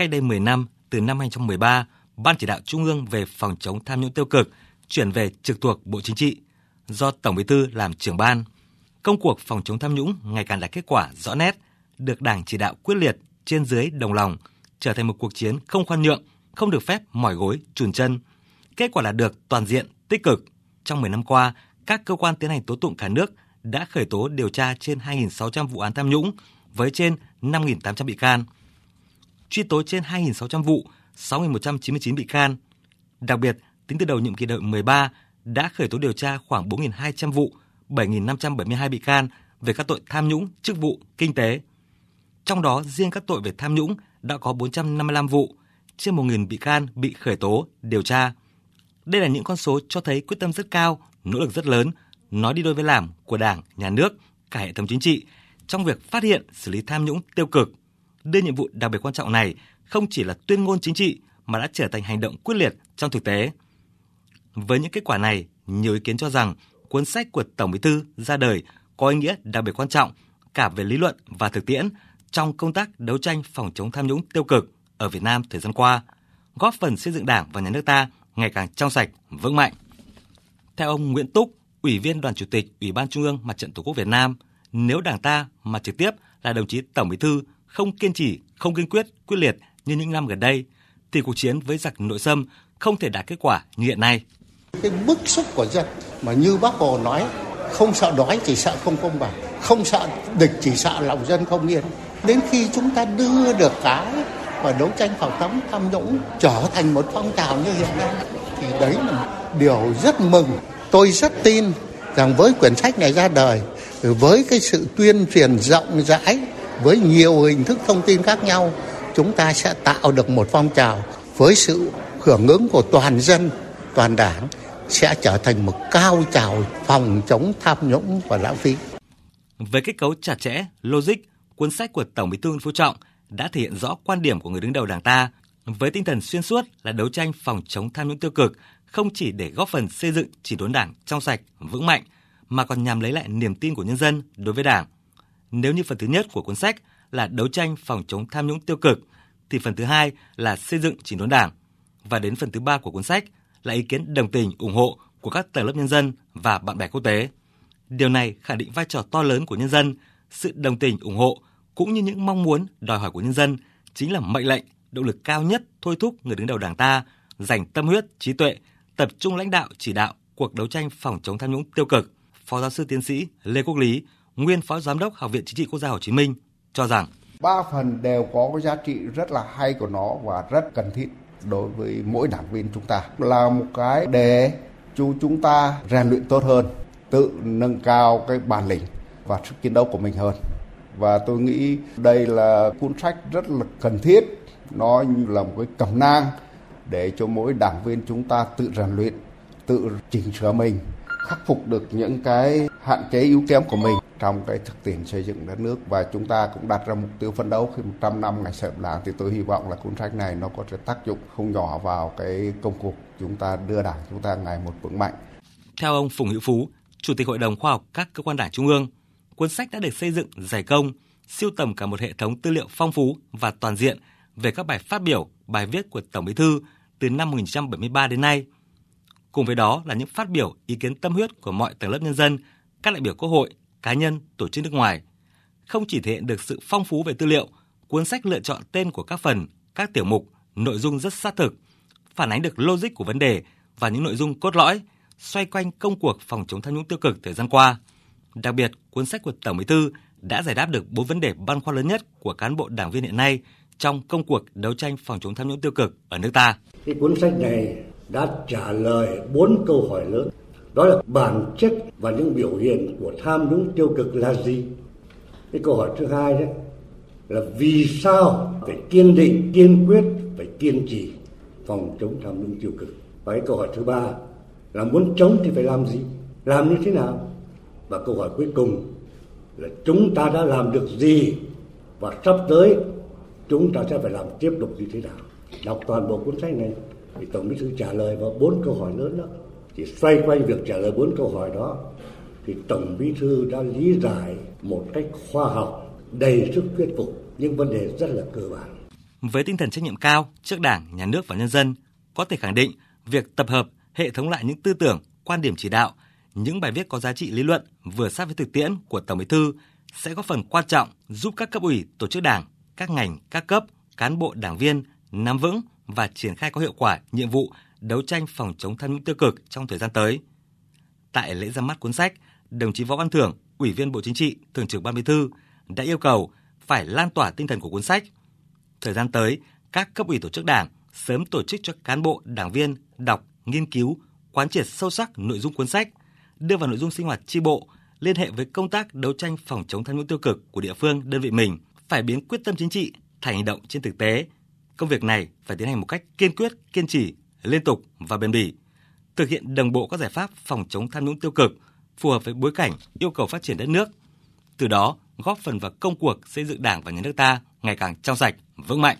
cách đây 10 năm, từ năm 2013, Ban chỉ đạo Trung ương về phòng chống tham nhũng tiêu cực chuyển về trực thuộc Bộ Chính trị, do Tổng Bí thư làm trưởng ban. Công cuộc phòng chống tham nhũng ngày càng đạt kết quả rõ nét, được Đảng chỉ đạo quyết liệt, trên dưới đồng lòng, trở thành một cuộc chiến không khoan nhượng, không được phép mỏi gối, chùn chân. Kết quả là được toàn diện, tích cực. Trong 10 năm qua, các cơ quan tiến hành tố tụng cả nước đã khởi tố điều tra trên 2.600 vụ án tham nhũng với trên 5.800 bị can. Truy tố trên 2.600 vụ, 6.199 bị can. Đặc biệt, tính từ đầu nhiệm kỳ đại 13 đã khởi tố điều tra khoảng 4.200 vụ, 7.572 bị can về các tội tham nhũng, chức vụ, kinh tế. Trong đó, riêng các tội về tham nhũng đã có 455 vụ, trên 1.000 bị can bị khởi tố, điều tra. Đây là những con số cho thấy quyết tâm rất cao, nỗ lực rất lớn, nói đi đôi với làm của Đảng, Nhà nước, cả hệ thống chính trị trong việc phát hiện, xử lý tham nhũng tiêu cực. Đưa nhiệm vụ đặc biệt quan trọng này không chỉ là tuyên ngôn chính trị mà đã trở thành hành động quyết liệt trong thực tế. Với những kết quả này, nhiều ý kiến cho rằng cuốn sách của Tổng Bí thư ra đời có ý nghĩa đặc biệt quan trọng cả về lý luận và thực tiễn trong công tác đấu tranh phòng chống tham nhũng tiêu cực ở Việt Nam thời gian qua, góp phần xây dựng Đảng và nhà nước ta ngày càng trong sạch, vững mạnh. Theo ông Nguyễn Túc, Ủy viên Đoàn Chủ tịch Ủy ban Trung ương Mặt trận Tổ quốc Việt Nam, nếu Đảng ta mà trực tiếp là đồng chí Tổng Bí thư không kiên trì, không kiên quyết, quyết liệt như những năm gần đây, thì cuộc chiến với giặc nội xâm không thể đạt kết quả như hiện nay. Cái bức xúc của dân mà như bác Hồ nói, không sợ đói chỉ sợ không công bằng, không sợ địch chỉ sợ lòng dân không yên. Đến khi chúng ta đưa được cái và đấu tranh phòng chống tham nhũng trở thành một phong trào như hiện nay thì đấy là điều rất mừng. Tôi rất tin rằng với quyển sách này ra đời với cái sự tuyên truyền rộng rãi với nhiều hình thức thông tin khác nhau chúng ta sẽ tạo được một phong trào với sự hưởng ứng của toàn dân toàn đảng sẽ trở thành một cao trào phòng chống tham nhũng và lãng phí. Với kết cấu chặt chẽ, logic, cuốn sách của Tổng Bí thư Nguyễn Phú Trọng đã thể hiện rõ quan điểm của người đứng đầu Đảng ta với tinh thần xuyên suốt là đấu tranh phòng chống tham nhũng tiêu cực, không chỉ để góp phần xây dựng chỉ đốn Đảng trong sạch, vững mạnh mà còn nhằm lấy lại niềm tin của nhân dân đối với Đảng. Nếu như phần thứ nhất của cuốn sách là đấu tranh phòng chống tham nhũng tiêu cực, thì phần thứ hai là xây dựng chỉnh đốn Đảng. Và đến phần thứ ba của cuốn sách là ý kiến đồng tình, ủng hộ của các tầng lớp nhân dân và bạn bè quốc tế. Điều này khẳng định vai trò to lớn của nhân dân, sự đồng tình, ủng hộ cũng như những mong muốn, đòi hỏi của nhân dân chính là mệnh lệnh, động lực cao nhất thôi thúc người đứng đầu Đảng ta dành tâm huyết, trí tuệ, tập trung lãnh đạo chỉ đạo cuộc đấu tranh phòng chống tham nhũng tiêu cực. Phó giáo sư tiến sĩ Lê Quốc Lý, nguyên phó giám đốc Học viện Chính trị Quốc gia Hồ Chí Minh, cho rằng ba phần đều có cái giá trị rất là hay của nó và rất cần thiết đối với mỗi đảng viên chúng ta. Là một cái để chú chúng ta rèn luyện tốt hơn, tự nâng cao cái bản lĩnh và sức chiến đấu của mình hơn. Và tôi nghĩ đây là cuốn sách rất là cần thiết. Nó như là một cái cẩm nang để cho mỗi đảng viên chúng ta tự rèn luyện, tự chỉnh sửa mình, khắc phục được những cái hạn chế yếu kém của mình trong cái thực tiễn xây dựng đất nước và chúng ta cũng đặt ra mục tiêu phấn đấu khi 100 năm ngày sớm làng thì tôi hy vọng là cuốn sách này nó có thể tác dụng không nhỏ vào cái công cuộc chúng ta đưa đảng chúng ta ngày một vững mạnh. Theo ông Phùng Hữu Phú, Chủ tịch Hội đồng Khoa học các cơ quan đảng trung ương, cuốn sách đã được xây dựng giải công, siêu tầm cả một hệ thống tư liệu phong phú và toàn diện về các bài phát biểu, bài viết của Tổng Bí thư từ năm 1973 đến nay. Cùng với đó là những phát biểu, ý kiến tâm huyết của mọi tầng lớp nhân dân, các đại biểu Quốc hội, cá nhân, tổ chức nước ngoài. Không chỉ thể hiện được sự phong phú về tư liệu, cuốn sách lựa chọn tên của các phần, các tiểu mục, nội dung rất sát thực, phản ánh được logic của vấn đề và những nội dung cốt lõi xoay quanh công cuộc phòng chống tham nhũng tiêu cực thời gian qua. Đặc biệt, cuốn sách của Tổng Bí thư đã giải đáp được bốn vấn đề băn khoăn lớn nhất của cán bộ đảng viên hiện nay trong công cuộc đấu tranh phòng chống tham nhũng tiêu cực ở nước ta. Cái cuốn sách này đã trả lời bốn câu hỏi lớn đó là bản chất và những biểu hiện của tham nhũng tiêu cực là gì? Cái câu hỏi thứ hai đấy là vì sao phải kiên định, kiên quyết, phải kiên trì phòng chống tham nhũng tiêu cực? Và cái câu hỏi thứ ba là muốn chống thì phải làm gì? Làm như thế nào? Và câu hỏi cuối cùng là chúng ta đã làm được gì? Và sắp tới chúng ta sẽ phải làm tiếp tục như thế nào? Đọc toàn bộ cuốn sách này thì tổng bí thư trả lời vào bốn câu hỏi lớn đó thì xoay quanh việc trả lời bốn câu hỏi đó thì tổng bí thư đã lý giải một cách khoa học đầy sức thuyết phục những vấn đề rất là cơ bản. Với tinh thần trách nhiệm cao trước Đảng, Nhà nước và nhân dân, có thể khẳng định việc tập hợp, hệ thống lại những tư tưởng, quan điểm chỉ đạo, những bài viết có giá trị lý luận vừa sát với thực tiễn của Tổng Bí thư sẽ góp phần quan trọng giúp các cấp ủy, tổ chức đảng, các ngành, các cấp, cán bộ đảng viên nắm vững và triển khai có hiệu quả nhiệm vụ đấu tranh phòng chống tham nhũng tiêu cực trong thời gian tới. Tại lễ ra mắt cuốn sách, đồng chí Võ Văn Thưởng, Ủy viên Bộ Chính trị, Thường trực Ban Bí thư đã yêu cầu phải lan tỏa tinh thần của cuốn sách. Thời gian tới, các cấp ủy tổ chức đảng sớm tổ chức cho cán bộ, đảng viên đọc, nghiên cứu, quán triệt sâu sắc nội dung cuốn sách, đưa vào nội dung sinh hoạt tri bộ, liên hệ với công tác đấu tranh phòng chống tham nhũng tiêu cực của địa phương, đơn vị mình, phải biến quyết tâm chính trị thành hành động trên thực tế. Công việc này phải tiến hành một cách kiên quyết, kiên trì, liên tục và bền bỉ, thực hiện đồng bộ các giải pháp phòng chống tham nhũng tiêu cực phù hợp với bối cảnh yêu cầu phát triển đất nước. Từ đó góp phần vào công cuộc xây dựng Đảng và nhà nước ta ngày càng trong sạch, vững mạnh.